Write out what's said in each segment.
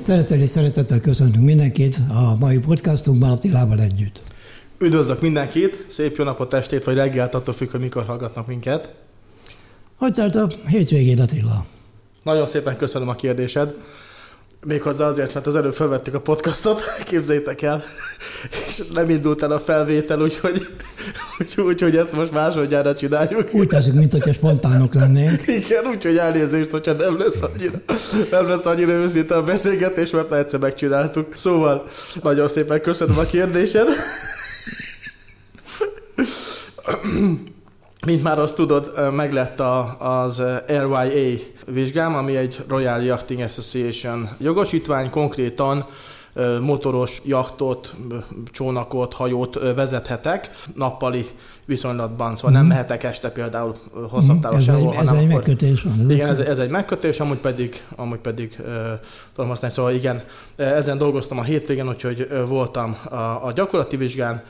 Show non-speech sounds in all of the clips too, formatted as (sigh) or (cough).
Tisztelettel és szeretettel köszöntünk mindenkit a mai podcastunkban Attilával együtt. Üdvözlök mindenkit, szép jó napot, estét vagy reggelt, attól függ, hogy mikor hallgatnak minket. Hogy telt a hétvégén Attila? Nagyon szépen köszönöm a kérdésed. Méghozzá azért, mert az előbb felvettük a podcastot, (laughs) képzétek el, és nem indult el a felvétel, úgyhogy, úgyhogy, úgyhogy ezt most másodjára csináljuk. Úgy teszünk, mint hogyha spontánok lennénk. Igen, úgyhogy elnézést, hogyha nem lesz annyira, nem lesz annyira őszinte a beszélgetés, mert egyszer megcsináltuk. Szóval nagyon szépen köszönöm a kérdésed. Mint már azt tudod, meglett a, az RYA vizsgám, ami egy Royal Yachting Association jogosítvány, konkrétan motoros jachtot, csónakot, hajót vezethetek nappali viszonylatban, szóval mm. nem mhm. mehetek este például hosszabb távol mm, sehol. Ez egy akkor, megkötés van. igen, ez, ez, egy megkötés, amúgy pedig, amúgy pedig uh, tudom használni. Szóval igen, ezen dolgoztam a hétvégén, úgyhogy voltam a, a gyakorlati vizsgán,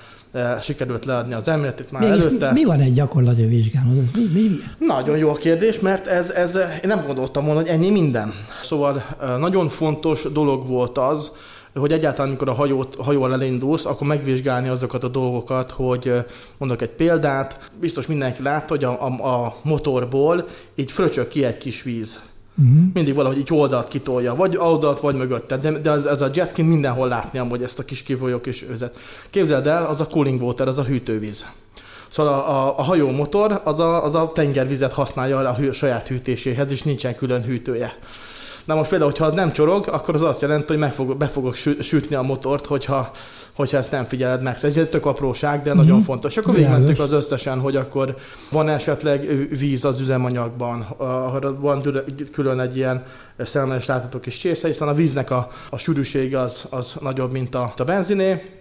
sikerült leadni az elméletet már mi, előtte. Mi van egy gyakorlati vizsgán? Mi, mi? Nagyon jó a kérdés, mert ez, ez, én nem gondoltam volna, hogy ennyi minden. Szóval nagyon fontos dolog volt az, hogy egyáltalán, amikor a hajót, hajóval elindulsz, akkor megvizsgálni azokat a dolgokat, hogy mondok egy példát, biztos mindenki látta, hogy a, a, a motorból így fröcsök ki egy kis víz. Uh-huh. Mindig valahogy így oldalt kitolja, vagy oldalt, vagy mögötte, de, de ez, ez a jetski mindenhol látni amúgy ezt a kis kifolyók és őzet. Képzeld el, az a cooling water, az a hűtővíz. Szóval a, a, a hajómotor az a, az a tengervizet használja a hű, saját hűtéséhez, és nincsen külön hűtője. Na most például, hogyha az nem csorog, akkor az azt jelenti, hogy meg fog, be fogok sütni a motort, hogyha hogyha ezt nem figyeled meg. Ez egy tök apróság, de mm-hmm. nagyon fontos. Akkor végigmentük az összesen, hogy akkor van esetleg víz az üzemanyagban, van külön egy ilyen láthatók is csésze, hiszen a víznek a, a sűrűsége az, az nagyobb, mint a, a benziné,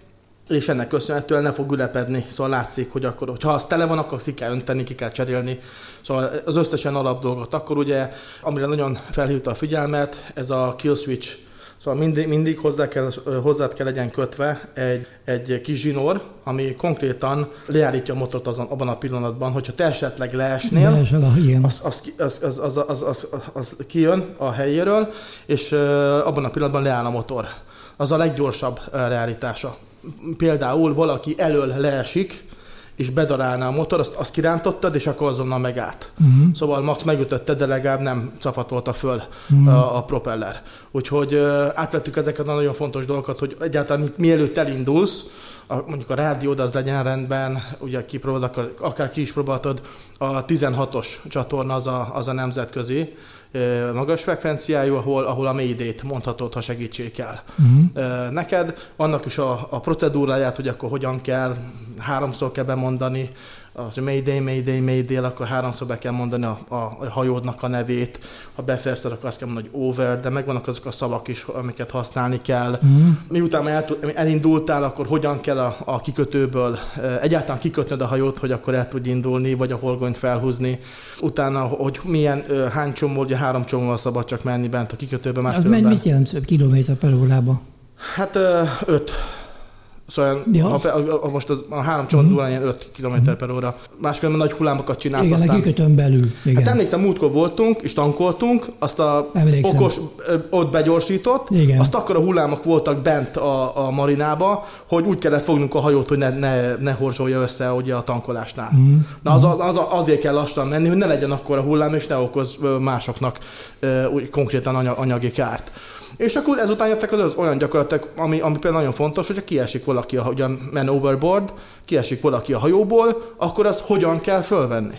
és ennek köszönhetően nem fog ülepedni. Szóval látszik, hogy akkor, ha az tele van, akkor ki kell önteni, ki kell cserélni. Szóval az összesen alap dolgot. Akkor ugye, amire nagyon felhívta a figyelmet, ez a kill switch Szóval mindig, mindig hozzá kell, hozzá kell legyen kötve egy, egy kis zsinór, ami konkrétan leállítja a motort azon, abban a pillanatban, hogyha te esetleg leesnél, Leesel az, az, az, az, az, az, az, az kijön a helyéről, és abban a pillanatban leáll a motor. Az a leggyorsabb leállítása. Például valaki elől leesik, és bedarálná a motor, azt, azt kirántottad, és akkor azonnal megállt. Uh-huh. Szóval max megütötte, de legalább nem capatolta föl uh-huh. a, a propeller. Úgyhogy átvettük ezeket a nagyon fontos dolgokat, hogy egyáltalán mielőtt elindulsz, a, mondjuk a rádiód az legyen rendben, ugye kipróbálod, akár, akár ki is próbáltad, a 16-os csatorna az a, az a nemzetközi, magas frekvenciájú, ahol, ahol a Mayday-t mondhatod, ha segítség kell. Uh-huh. Neked annak is a, a procedúráját, hogy akkor hogyan kell, háromszor kell bemondani, az, Mayday, Mayday, Mayday, akkor háromszor be kell mondani a, a hajódnak a nevét, ha befejezted, akkor azt kell mondani, hogy over, de megvannak azok a szavak is, amiket használni kell. Mm. Miután el, elindultál, akkor hogyan kell a, a kikötőből egyáltalán kikötnöd a hajót, hogy akkor el tudj indulni, vagy a holgonyt felhúzni. Utána, hogy milyen, hány csomó, ugye három csomóval szabad csak menni bent a kikötőbe. Az mit jelent kilométer per órában? Hát öt Szóval ja. ha, ha, most az, a három csont uh-huh. ilyen 5 km uh-huh. per óra. Máskülönben nagy hullámokat csinálsz. Igen, aztán... a kikötőn belül. Igen. Hát emlékszem, múltkor voltunk, és tankoltunk, azt a Emlékszem. okos ott begyorsított, Igen. azt akkor a hullámok voltak bent a, a marinába, hogy úgy kellett fognunk a hajót, hogy ne, ne, ne horzsolja össze ugye a tankolásnál. Uh-huh. Na az, az, azért kell lassan menni, hogy ne legyen akkor a hullám, és ne okoz másoknak úgy konkrétan anyagi kárt. És akkor ezután jöttek az, az olyan gyakorlatok, ami, ami például nagyon fontos, hogyha kiesik valaki, a, ugye man overboard, kiesik valaki a hajóból, akkor az hogyan kell fölvenni.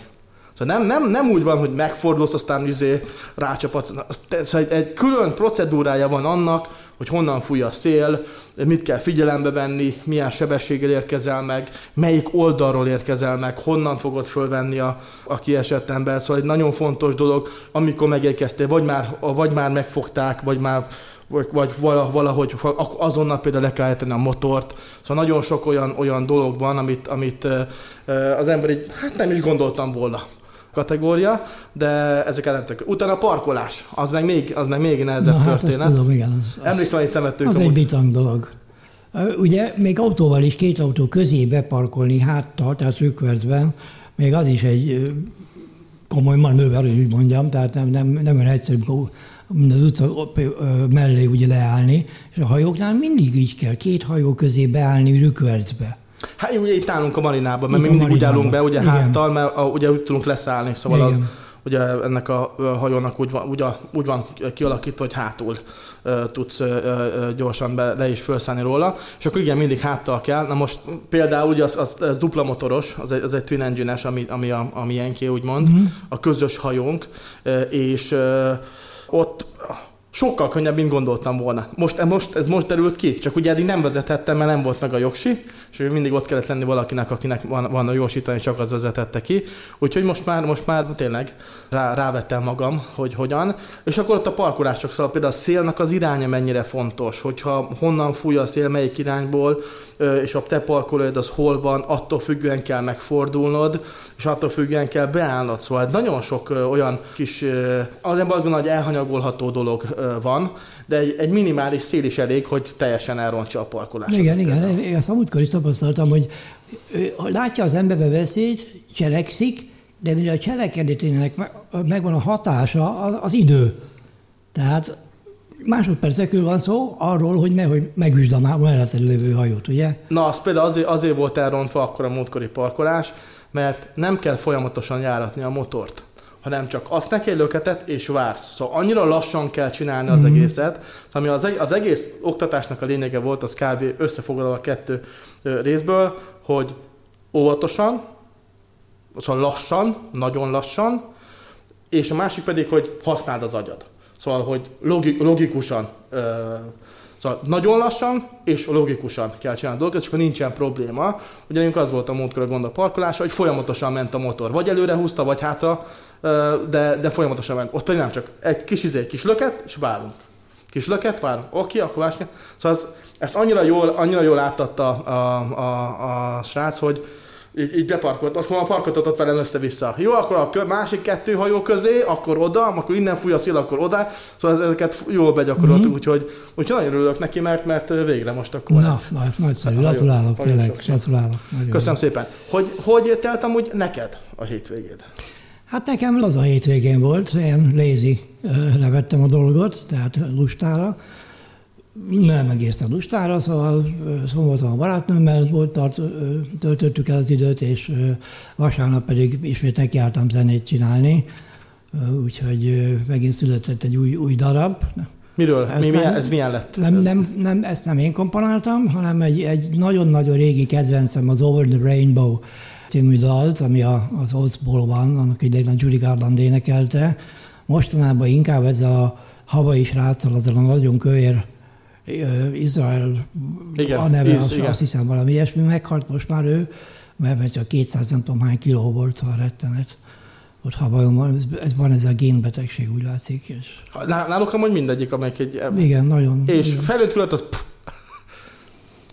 Szóval nem, nem, nem úgy van, hogy megfordulsz, aztán izé rácsapatsz. Szóval egy, egy külön procedúrája van annak, hogy honnan fúj a szél, mit kell figyelembe venni, milyen sebességgel érkezel meg, melyik oldalról érkezel meg, honnan fogod fölvenni a, a kiesett ember. Szóval egy nagyon fontos dolog, amikor megérkeztél, vagy már, vagy már megfogták, vagy már vagy, vagy valahogy azonnal például le kell a motort. Szóval nagyon sok olyan, olyan dolog van, amit, amit az ember így, hát nem is gondoltam volna kategória, de ezek ellentek. Utána a parkolás, az meg még, az meg még nehezebb Na, történet. Hát tudom, igen. Az, Emlékszem, hogy szemettünk. Az egy bitang dolog. Ugye még autóval is két autó közé beparkolni háttal, tehát rükverzben, még az is egy komoly manőver, hogy úgy mondjam, tehát nem, nem, nem olyan egyszerű az utca mellé ugye leállni, és a hajóknál mindig így kell, két hajó közé beállni rükvercbe. Hát ugye itt állunk a marinában, mert itt mi mindig úgy állunk be, ugye Igen. háttal, mert a, ugye úgy tudunk leszállni, szóval Igen. az, ugye ennek a hajónak úgy van, úgy, úgy van kialakítva, hogy hátul tudsz gyorsan be, le is felszállni róla, és akkor igen, mindig háttal kell. Na most például ugye az, az, az dupla motoros, az egy, az egy twin engine-es, ami, ami a, a miénké úgymond, mm-hmm. a közös hajónk, és ott sokkal könnyebb, mint gondoltam volna. Most, most, ez most derült ki, csak ugye eddig nem vezethettem, mert nem volt meg a jogsi, és mindig ott kellett lenni valakinek, akinek van, van a jósítani, csak az vezetette ki. Úgyhogy most már, most már tényleg rá, rávettem magam, hogy hogyan. És akkor ott a parkolás csak szóval például a szélnek az iránya mennyire fontos, hogyha honnan fúj a szél, melyik irányból, és a te parkolóid az hol van, attól függően kell megfordulnod, és attól függően kell beállnod. Szóval nagyon sok olyan kis, az ember azt gondolom, hogy elhanyagolható dolog van, de egy, egy minimális szél is elég, hogy teljesen elrontsa a parkolást. Igen, igen, én azt amúgykor is tapasztaltam, hogy látja az emberbe veszélyt, cselekszik, de mire a cselekedetének megvan a hatása, az idő. Tehát másodpercekről van szó arról, hogy nehogy megüsd a mellette lévő hajót, ugye? Na, az például azért, azért volt elrontva akkor a múltkori parkolás, mert nem kell folyamatosan járatni a motort hanem csak azt neki löketet és vársz. Szóval annyira lassan kell csinálni az mm-hmm. egészet, ami az, az egész oktatásnak a lényege volt, az kb. összefoglalva a kettő részből, hogy óvatosan, szóval lassan, nagyon lassan, és a másik pedig, hogy használd az agyad. Szóval, hogy logikusan, szóval nagyon lassan és logikusan kell csinálni a dolgokat, és akkor nincsen probléma. Ugyanis az volt a múltkor a gond a parkolás, hogy folyamatosan ment a motor. Vagy előre húzta, vagy hátra, de, de folyamatosan ment. Ott pedig nem csak egy kis izé, kis löket, és várunk. Kis löket, várunk. Oké, akkor másik. Szóval ez, ezt annyira jól, annyira jól áttatta a, a, a, a srác, hogy, így, így beparkolt, azt mondom, a parkot ott velem össze-vissza. Jó, akkor a másik kettő hajó közé, akkor oda, akkor innen fúj a szél, akkor oda. Szóval ezeket jól begyakoroltuk, mm-hmm. úgyhogy, úgyhogy nagyon örülök neki, mert, mert végre most akkor... Na, nagy, nagyszerű, gratulálok, tényleg, gratulálok. Köszönöm szépen. Hogy, hogy telt amúgy neked a hétvégéd? Hát nekem az a hétvégén volt, én lazy levettem a dolgot, tehát lustára nem egészen lustára, szóval szombaton a barátnőmmel volt, tart, töltöttük el az időt, és vasárnap pedig ismét nekiálltam zenét csinálni, úgyhogy megint született egy új, új darab. Miről? Mi, milyen, ez milyen lett? Nem, nem, nem, ezt nem én komponáltam, hanem egy, egy nagyon-nagyon régi kedvencem, az Over the Rainbow című dalt, ami a, az Ozból-ban, annak idején a Judy Garland énekelte. Mostanában inkább ez a havai sráccal, azon a nagyon kövér Izrael igen, a neve, az, igen. azt hiszem valami ilyesmi, meghalt most már ő, mert csak 200 nem tudom hány kiló volt a rettenet. Ott habajon van, ez van ez a génbetegség, úgy látszik. És... Náluk amúgy mindegyik, amelyik egy... Igen, nagyon. És felnőtt fülöt, az...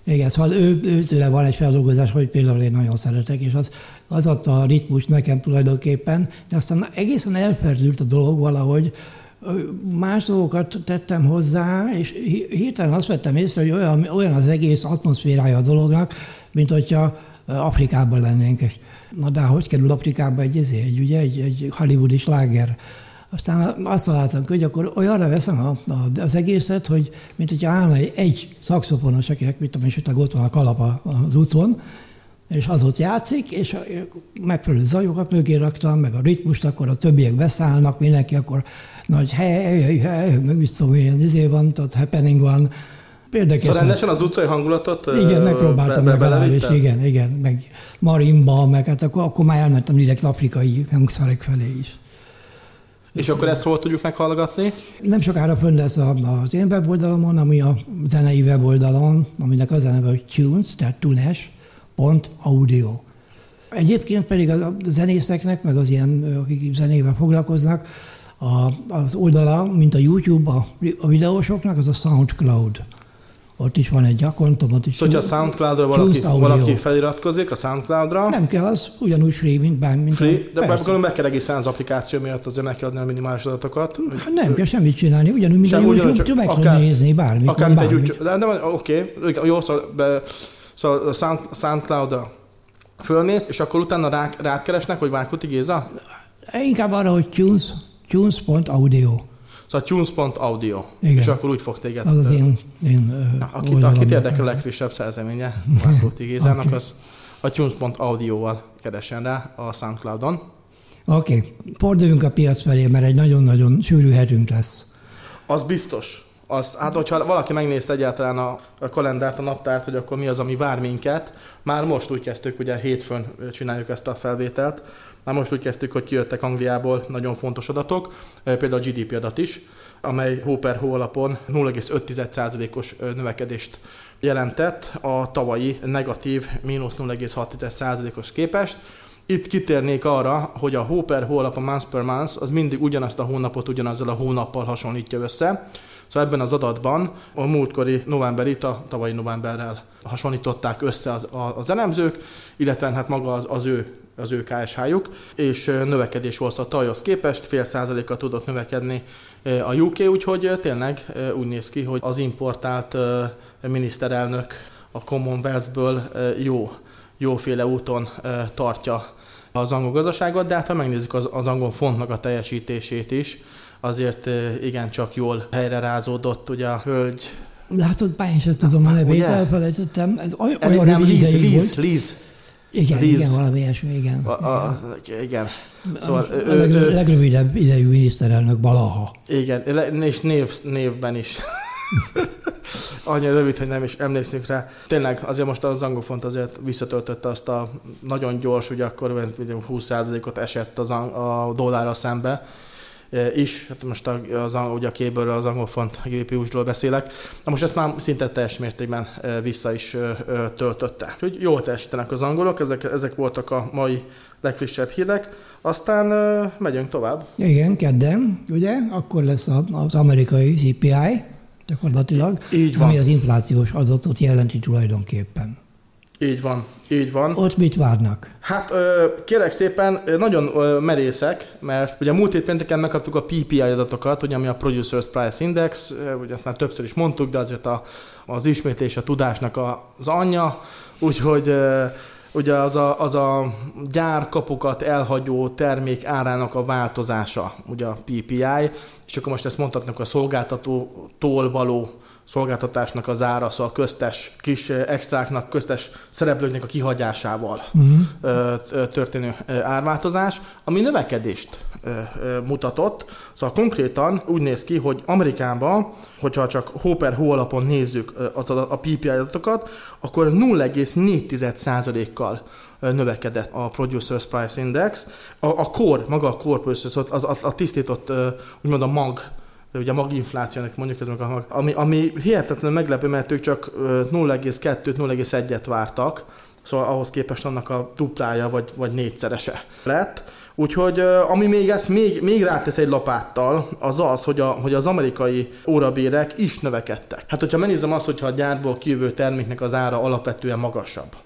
Igen, szóval ő, ő, tőle van egy feldolgozás, hogy például én nagyon szeretek, és az, az adta a ritmus nekem tulajdonképpen, de aztán egészen elferdült a dolog valahogy, más dolgokat tettem hozzá, és hirtelen azt vettem észre, hogy olyan, olyan az egész atmoszférája a dolognak, mint hogyha Afrikában lennénk. Na de hogy kerül Afrikába egy, egy, egy, ugye, egy, egy hollywoodi sláger? Aztán azt találtam, hogy akkor olyanra veszem a, a, az egészet, hogy mint hogyha állna egy, egy szakszofonos, akinek mit tudom, esetleg ott van a kalap az utcon, és az ott játszik, és megfelelő zajokat mögé raktam, meg a ritmust, akkor a többiek beszállnak, mindenki akkor nagy hely, hely, hely, meg mit tudom, ilyen izé van, tehát happening van. Érdekes. Szóval rendesen az utcai hangulatot Igen, megpróbáltam be, legalábbis, igen, igen, meg marimba, meg hát akkor, akkor már elmentem direkt afrikai hangszerek felé is. És akkor ezt hol tudjuk meghallgatni? Nem sokára fönn lesz az én weboldalamon, ami a zenei weboldalon, aminek az a neve, hogy tunes, tehát tunes, pont audio. Egyébként pedig a zenészeknek, meg az ilyen, akik zenével foglalkoznak, a, az oldala, mint a YouTube a, a videósoknak, az a SoundCloud. Ott is van egy akkontom, ott is. Szóval, a SoundCloud-ra valaki, valaki feliratkozik, a SoundCloud-ra. Nem kell, az ugyanúgy free, mint bármi. Free, de akkor meg kell egészen az applikáció miatt azért neki adni a minimális adatokat. Hát nem kell semmit csinálni, ugyanúgy, mint a YouTube, meg akár, nézni bármit. Akár, mint egy YouTube, de, de oké, okay, jó, szóval, be, szóval a Sound, SoundCloud-ra fölmész, és akkor utána rá, rád keresnek, hogy Várkuti Géza? Inkább arra, hogy Tunes, tunes.audio. Szóval tunes.audio. Igen. És akkor úgy fog téged... Az az én, én Akit, akit érdekel a legfrissebb szerzeménye, Márkó Tigézának, okay. az a tunes.audio-val keresen rá a Soundcloud-on. Oké, okay. forduljunk a piac felé, mert egy nagyon-nagyon sűrű hetünk lesz. Az biztos. Azt, hát, hogyha valaki megnézte egyáltalán a, a kalendárt, a naptárt, hogy akkor mi az, ami vár minket, már most úgy kezdtük, ugye hétfőn csináljuk ezt a felvételt, már most úgy kezdtük, hogy kijöttek Angliából nagyon fontos adatok, például a GDP adat is, amely hó per hó alapon 0,5%-os növekedést jelentett a tavalyi negatív mínusz 0,6%-os képest. Itt kitérnék arra, hogy a hó per hó alap, a month per month, az mindig ugyanazt a hónapot ugyanazzal a hónappal hasonlítja össze. Szóval ebben az adatban a múltkori novemberit a tavalyi novemberrel hasonlították össze az, az elemzők, illetve hát maga az, az ő az ő KSH-juk, és növekedés volt a tajhoz képest, fél százaléka tudott növekedni a UK, úgyhogy tényleg úgy néz ki, hogy az importált miniszterelnök a Commonwealth-ből jó, jóféle úton tartja az angol gazdaságot, de hát ha megnézzük az, az angol fontnak a teljesítését is, azért igen csak jól helyre rázódott ugye a hölgy. Látod, pályán sem tudom a nevét, elfelejtettem. Ez olyan nem, rövid Liz, Liz, volt. Liz. Igen, Liz. igen, valami ilyesmi, igen. A, a, igen. Szóval a, ő, a legrö, ő, legrövidebb idejű miniszterelnök valaha. Igen, és név, névben is. (laughs) Annyira rövid, hogy nem is emlékszünk rá. Tényleg azért most az angolfont azért visszatöltötte azt a nagyon gyors, ugye akkor 20%-ot esett az a, dollárra szembe, is, hát most az, ugye a kéből az angol font GPU-sról beszélek, na most ezt már szinte teljes mértékben vissza is töltötte. Úgyhogy jól teljesítenek az angolok, ezek, ezek voltak a mai legfrissebb hírek, aztán megyünk tovább. Igen, kedden, ugye, akkor lesz az amerikai CPI, gyakorlatilag, Így van. ami az inflációs adatot jelenti tulajdonképpen. Így van, így van. Ott mit várnak? Hát kérek szépen, nagyon merészek, mert ugye múlt héten megkaptuk a PPI adatokat, ugye ami a Producers Price Index, ugye ezt már többször is mondtuk, de azért a, az ismétlés a tudásnak az anyja, úgyhogy ugye az a, az a gyárkapukat elhagyó termék árának a változása, ugye a PPI, és akkor most ezt mondhatnak a szolgáltatótól való szolgáltatásnak az ára, szóval a köztes kis extráknak, köztes szereplőknek a kihagyásával uh-huh. történő árváltozás, ami növekedést mutatott. Szóval konkrétan úgy néz ki, hogy Amerikában, hogyha csak hó per hó alapon nézzük az a PPI adatokat, akkor 0,4%-kal növekedett a Producers Price Index. A, a core, maga a core producers, az, az, a tisztított, úgymond a mag ugye a maginflációnak mondjuk ez meg a mag, ami, ami hihetetlen meglepő, mert ők csak 0,2-t, 0,1-et vártak, szóval ahhoz képest annak a duplája vagy, vagy négyszerese lett. Úgyhogy ami még ezt még, még rátesz egy lapáttal, az az, hogy, a, hogy az amerikai órabérek is növekedtek. Hát hogyha megnézem azt, hogyha a gyárból kijövő terméknek az ára alapvetően magasabb,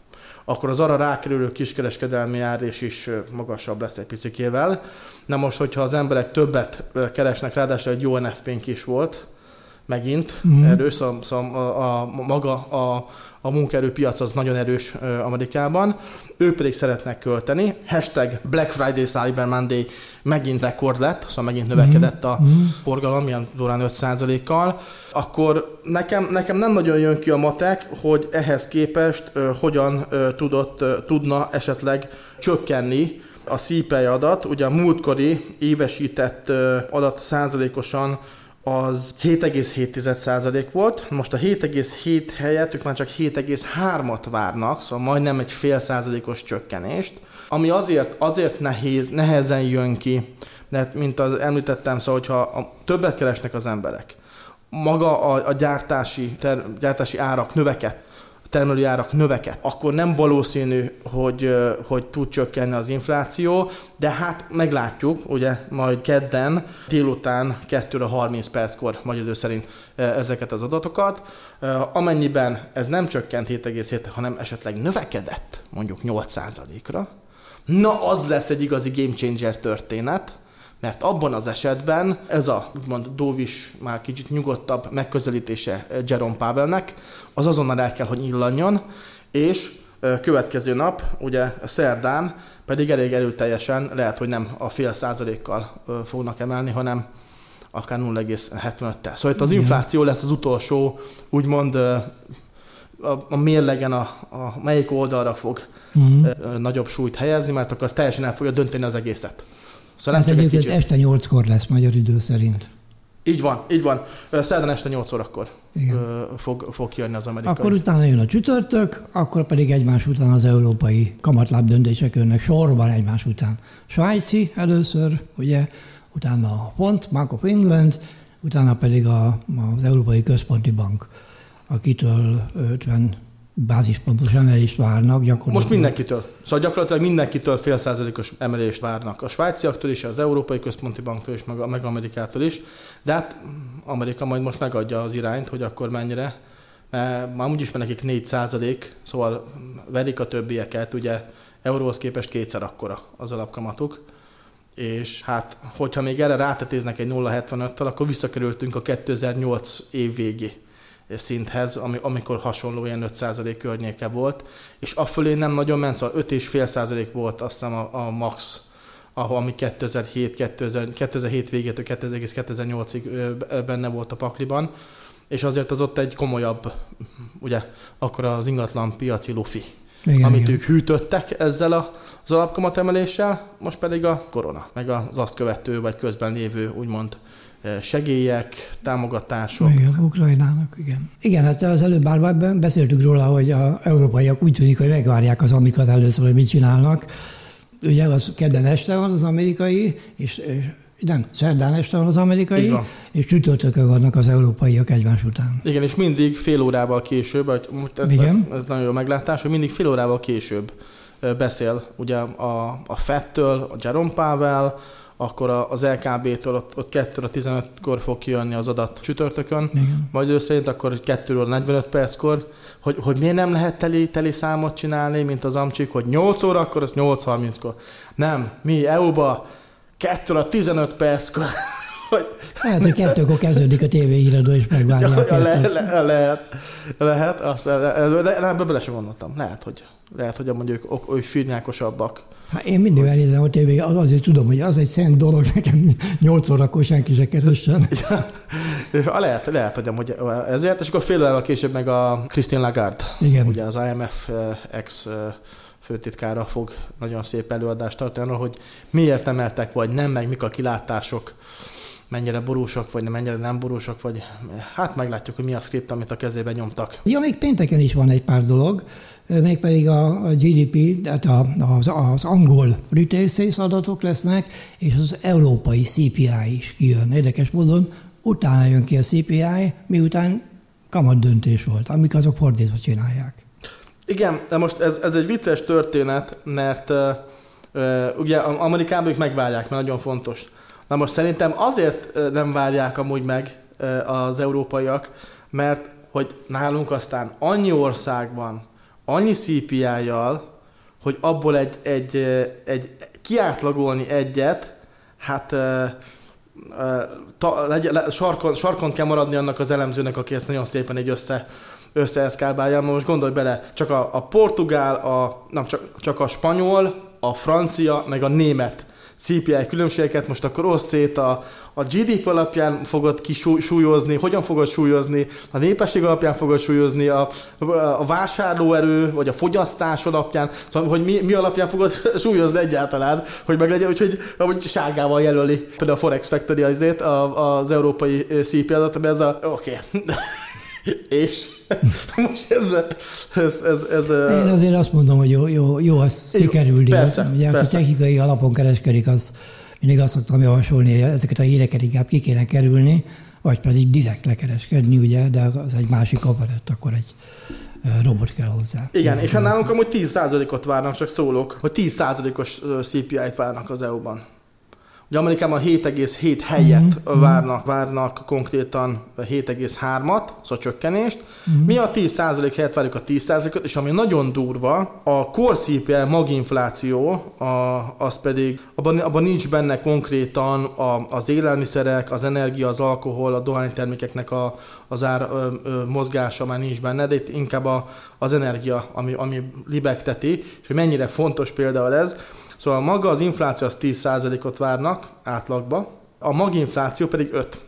akkor az arra rákerülő kiskereskedelmi árés is magasabb lesz egy picikével. Na most, hogyha az emberek többet keresnek, ráadásul egy jó NFP-nk is volt, megint mm. erős, szóval, szóval a, a, maga a, a munkaerőpiac az nagyon erős Amerikában, ők pedig szeretnek költeni. Hashtag Black Friday Cyber Monday megint rekord lett, szóval megint növekedett a mm. forgalom, ilyen durán 5%-kal. Akkor nekem, nekem nem nagyon jön ki a matek, hogy ehhez képest hogyan tudott, tudna esetleg csökkenni a CPI adat, ugye a múltkori évesített adat százalékosan az 7,7% volt, most a 7,7 helyett ők már csak 7,3-at várnak, szóval majdnem egy fél százalékos csökkenést, ami azért, azért nehéz, nehezen jön ki, mert mint az említettem, szóval hogyha a, többet keresnek az emberek, maga a, a gyártási, ter, gyártási árak növekedtek, termelői árak növeket, akkor nem valószínű, hogy, hogy tud csökkenni az infláció, de hát meglátjuk, ugye majd kedden délután 2 30 perckor magyar idő szerint ezeket az adatokat. Amennyiben ez nem csökkent 7,7, hanem esetleg növekedett mondjuk 8%-ra, na az lesz egy igazi game changer történet, mert abban az esetben ez a úgymond Dóvis már kicsit nyugodtabb megközelítése Jerome Pavelnek, az azonnal el kell, hogy illanjon, és következő nap, ugye szerdán pedig elég erőteljesen, lehet, hogy nem a fél százalékkal fognak emelni, hanem akár 0,75-tel. Szóval itt az infláció lesz az utolsó, úgymond a, a mérlegen a, a melyik oldalra fog uh-huh. nagyobb súlyt helyezni, mert akkor az teljesen el fogja dönteni az egészet. Szóval Ez egyébként egy este 8-kor lesz magyar idő szerint. Így van, így van. Szerdán este 8 órakor Igen. fog, fog kijönni az amerikai. Akkor utána jön a csütörtök, akkor pedig egymás után az európai kamatláb döntések jönnek sorban egymás után. Svájci először, ugye, utána a Font, Bank of England, utána pedig a, az Európai Központi Bank, akitől 50 bázispontos emelést várnak gyakorlatilag. Most mindenkitől. Szóval gyakorlatilag mindenkitől fél százalékos emelést várnak. A svájciaktól is, az Európai Központi Banktól is, meg, meg Amerikától is. De hát Amerika majd most megadja az irányt, hogy akkor mennyire. Már úgyis mert nekik 4 százalék, szóval verik a többieket, ugye euróhoz képest kétszer akkora az alapkamatuk. És hát, hogyha még erre rátetéznek egy 0,75-tel, akkor visszakerültünk a 2008 év végé szinthez, ami, amikor hasonló ilyen 5% környéke volt, és afölé nem nagyon ment, szóval 5,5% volt azt hiszem a, a max, ahol, ami 2007, 2000, 2007 végétől 2008-ig benne volt a pakliban, és azért az ott egy komolyabb, ugye, akkor az ingatlan piaci lufi, igen, amit igen. ők hűtöttek ezzel a, az alapkamat emeléssel, most pedig a korona, meg az azt követő, vagy közben lévő, úgymond segélyek, támogatások. Igen, Ukrajnának, igen. Igen, hát az előbb már beszéltük róla, hogy a európaiak úgy tűnik, hogy megvárják az amiket először, hogy mit csinálnak. Ugye az kedden este van az amerikai, és, és nem, szerdán este van az amerikai, és csütörtökön vannak az európaiak egymás után. Igen, és mindig fél órával később, ez, Igen. ez, ez nagyon jó meglátás, hogy mindig fél órával később beszél ugye a, a Fettől, a Jerome Powell, akkor az LKB-től ott, ott 2 15-kor fog kijönni az adat csütörtökön, Igen. majd ő szerint akkor 2 45 perckor, hogy, hogy miért nem lehet teli, teli számot csinálni, mint az amcsik, hogy 8 óra, akkor az 8.30-kor. Nem, mi EU-ba 2 15 perckor. (laughs) hogy... Lehet, hogy kettőkor kezdődik a tévéhíradó, és megvárják. Ja, le, le, lehet, lehet, azt, de, de ebbe bele sem gondoltam. Lehet, hogy, lehet, hogy mondjuk ők, ők firnyákosabbak. Hát én mindig elnézem a tévé, azért tudom, hogy az egy szent dolog, nekem 8 órakor senki se kerüljön. (laughs) Ja, lehet, lehet, hogy amúgy ezért, és akkor fél órával később meg a Christine Lagarde, Igen. ugye az IMF eh, ex eh, főtitkára fog nagyon szép előadást tartani, hogy miért emeltek, vagy nem, meg mik a kilátások, mennyire borúsak, vagy mennyire nem borúsak, vagy hát meglátjuk, hogy mi a script, amit a kezébe nyomtak. Ja, még pénteken is van egy pár dolog mégpedig a, GDP, tehát az, az angol retail sales adatok lesznek, és az európai CPI is kijön. Érdekes módon utána jön ki a CPI, miután kamat döntés volt, amik azok fordítva csinálják. Igen, de most ez, ez egy vicces történet, mert uh, ugye Amerikában ők megvárják, mert nagyon fontos. Na most szerintem azért nem várják amúgy meg uh, az európaiak, mert hogy nálunk aztán annyi ország van, annyi CPI-jal, hogy abból egy, egy, egy kiátlagolni egyet, hát ta, legy, le, sarkon, sarkon kell maradni annak az elemzőnek, aki ezt nagyon szépen egy össze, összeeszkábálja. Most gondolj bele, csak a, a portugál, a, nem, csak, csak a spanyol, a francia, meg a német CPI különbségeket, most akkor ossz szét a, a GDP alapján fogod kisúlyozni, hogyan fogod súlyozni, a népesség alapján fogod súlyozni, a, a vásárlóerő, vagy a fogyasztás alapján, szóval, hogy mi, mi alapján fogod (laughs) súlyozni egyáltalán, hogy meg legyen, úgyhogy hogy sárgával jelöli például a Forex Factory azért a, az európai CP adat, ez a oké. Okay. (laughs) és (laughs) most ez, ez, ez, ez, Én azért azt mondom, hogy jó, jó, jó azt sikerülni. Persze, Ugye, persze. aki technikai alapon kereskedik, az mindig azt szoktam javasolni, hogy ezeket a híreket inkább ki kéne kerülni, vagy pedig direkt lekereskedni, ugye, de az egy másik operett, akkor egy robot kell hozzá. Igen, és hát nálunk amúgy 10%-ot várnak, csak szólok, hogy 10%-os CPI-t várnak az EU-ban. Ugye Amerikában 7,7 helyet mm-hmm. várnak, várnak konkrétan 7,3-at, szóval csökkenést. Mm-hmm. Mi a 10% helyett várjuk a 10%-ot, és ami nagyon durva, a core CPI maginfláció, a, az pedig, abban, abban nincs benne konkrétan a, az élelmiszerek, az energia, az alkohol, a dohánytermékeknek a, az ár ö, ö, mozgása már nincs benne, de itt inkább a, az energia, ami, ami libegteti, és hogy mennyire fontos például ez, Szóval maga az infláció az 10%-ot várnak átlagba, a maginfláció pedig 5.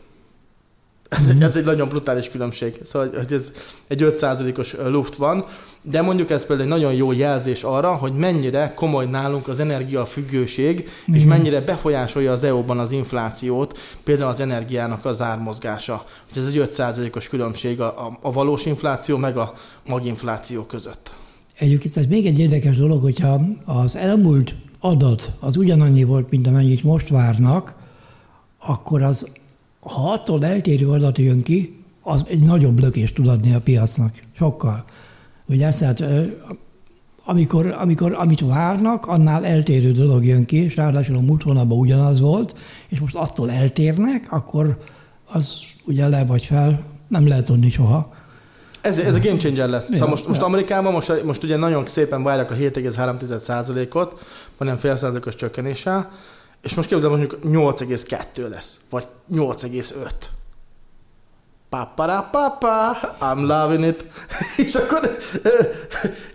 Ez, mm. ez egy nagyon brutális különbség. Szóval, hogy ez egy 5%-os luft van, de mondjuk ez például egy nagyon jó jelzés arra, hogy mennyire komoly nálunk az energiafüggőség, mm. és mennyire befolyásolja az EU-ban az inflációt, például az energiának az ármozgása. Hogy ez egy 5%-os különbség a, a, a valós infláció meg a maginfláció között. Egyébként ez még egy érdekes dolog, hogyha az elmúlt adat az ugyanannyi volt, mint amennyit most várnak, akkor az, ha attól eltérő adat jön ki, az egy nagyobb lökést tud adni a piacnak. Sokkal. Ugye, tehát amikor, amikor, amit várnak, annál eltérő dolog jön ki, és ráadásul a múlt hónapban ugyanaz volt, és most attól eltérnek, akkor az ugye le vagy fel, nem lehet tudni soha. Ez, ez a game changer lesz. Szóval most, most. Amerikában most, most ugye nagyon szépen várják a 7,3%-ot, vagy nem fél százalékos csökkenéssel, és most képzeld, mondjuk 8,2 lesz, vagy 8,5 papa, I'm loving it. (laughs) és akkor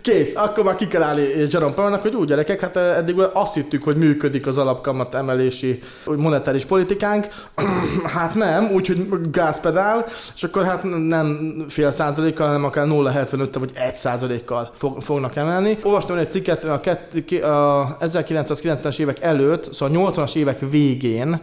kész, akkor már ki kell állni Jerome Powell-nak, hogy úgy gyerekek, hát eddig azt hittük, hogy működik az alapkamat emelési monetáris politikánk, (clears throat) hát nem, úgyhogy gázpedál, és akkor hát nem fél százalékkal, hanem akár 0,75 vagy 1 százalékkal fog, fognak emelni. Olvastam egy cikket a, a 1990-es évek előtt, szóval a 80-as évek végén,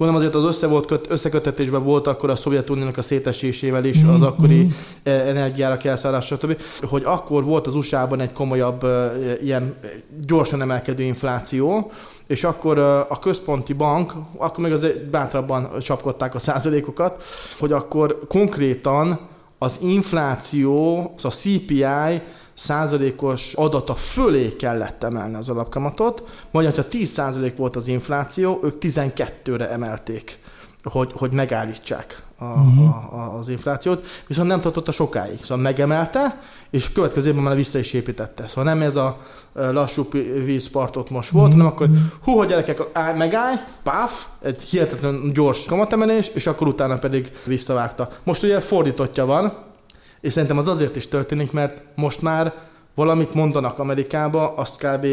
Gondolom azért az össze volt köt, összekötetésben volt akkor a Szovjetuniónak a szétesésével is, az akkori mm-hmm. energiára elszállás, stb. Hogy akkor volt az USA-ban egy komolyabb ilyen gyorsan emelkedő infláció, és akkor a központi bank, akkor még azért bátrabban csapkodták a százalékokat, hogy akkor konkrétan az infláció, az a CPI százalékos adata fölé kellett emelni az alapkamatot, majd ha 10 százalék volt az infláció, ők 12-re emelték, hogy, hogy megállítsák a, uh-huh. a, az inflációt, viszont nem tartotta sokáig. Szóval megemelte, és következő évben már vissza is építette. Szóval nem ez a lassú vízpartot most volt, hanem akkor hú, hogy gyerekek, állj, megállj, páf, egy hihetetlen gyors kamatemelés, és akkor utána pedig visszavágta. Most ugye fordítottja van, és szerintem az azért is történik, mert most már valamit mondanak Amerikába, azt kb.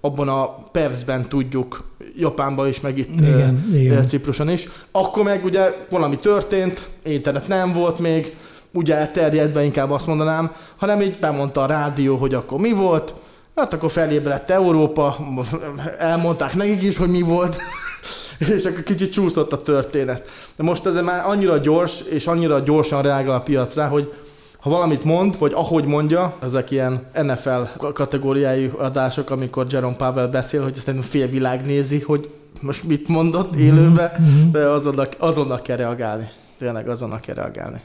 abban a percben tudjuk, Japánban is, meg itt igen, uh, igen. Cipruson is. Akkor meg ugye valami történt, internet nem volt még, ugye elterjedve inkább azt mondanám, hanem így bemondta a rádió, hogy akkor mi volt, hát akkor felébredt Európa, elmondták nekik is, hogy mi volt, (laughs) és akkor kicsit csúszott a történet. De most ez már annyira gyors, és annyira gyorsan reagál a piacra, hogy ha valamit mond, vagy ahogy mondja, ezek ilyen NFL kategóriájú adások, amikor Jerome Powell beszél, hogy ezt fél világ nézi, hogy most mit mondott élőbe, mm-hmm. de azonnal, azonnal kell reagálni. Tényleg azonnal kell reagálni.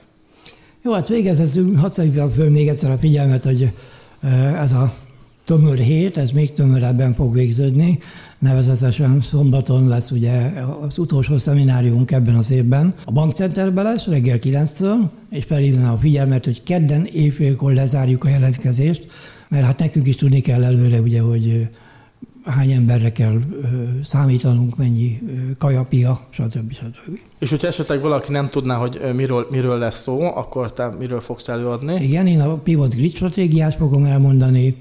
Jó, hát végezetül hadd föl még egyszer a figyelmet, hogy ez a tömör hét, ez még tömörebben fog végződni nevezetesen szombaton lesz ugye az utolsó szemináriumunk ebben az évben. A bankcenterben lesz reggel 9-től, és felhívnám a figyelmet, hogy kedden éjfélkor lezárjuk a jelentkezést, mert hát nekünk is tudni kell előre, ugye, hogy hány emberre kell számítanunk, mennyi kajapia, stb. stb. És hogyha esetleg valaki nem tudná, hogy miről, miről lesz szó, akkor te miről fogsz előadni? Igen, én a Pivot Grid stratégiát fogom elmondani,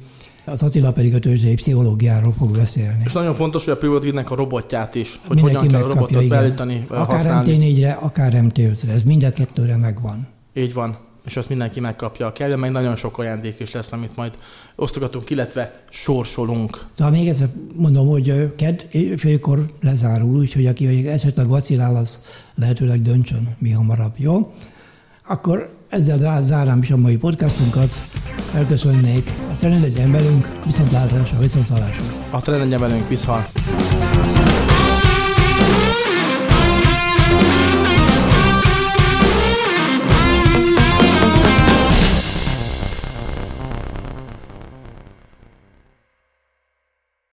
az Attila pedig a történelmi pszichológiáról fog beszélni. És nagyon fontos, hogy a Pivot a robotját is, hogy Mindenki hogyan kell a robotot igen. beállítani, Akár MT4-re, akár MT5-re, ez mind a kettőre megvan. Így van és azt mindenki megkapja. Kell, meg nagyon sok ajándék is lesz, amit majd osztogatunk, illetve sorsolunk. Szóval még egyszer mondom, hogy ked félkor lezárul, úgyhogy aki esetleg vacilál, az lehetőleg döntsön mi hamarabb, jó? Akkor ezzel zárám is a mai podcastunkat. Elköszönnék. A trend legyen velünk, viszontlátásra, viszontlátásra. A trend legyen velünk, viszont.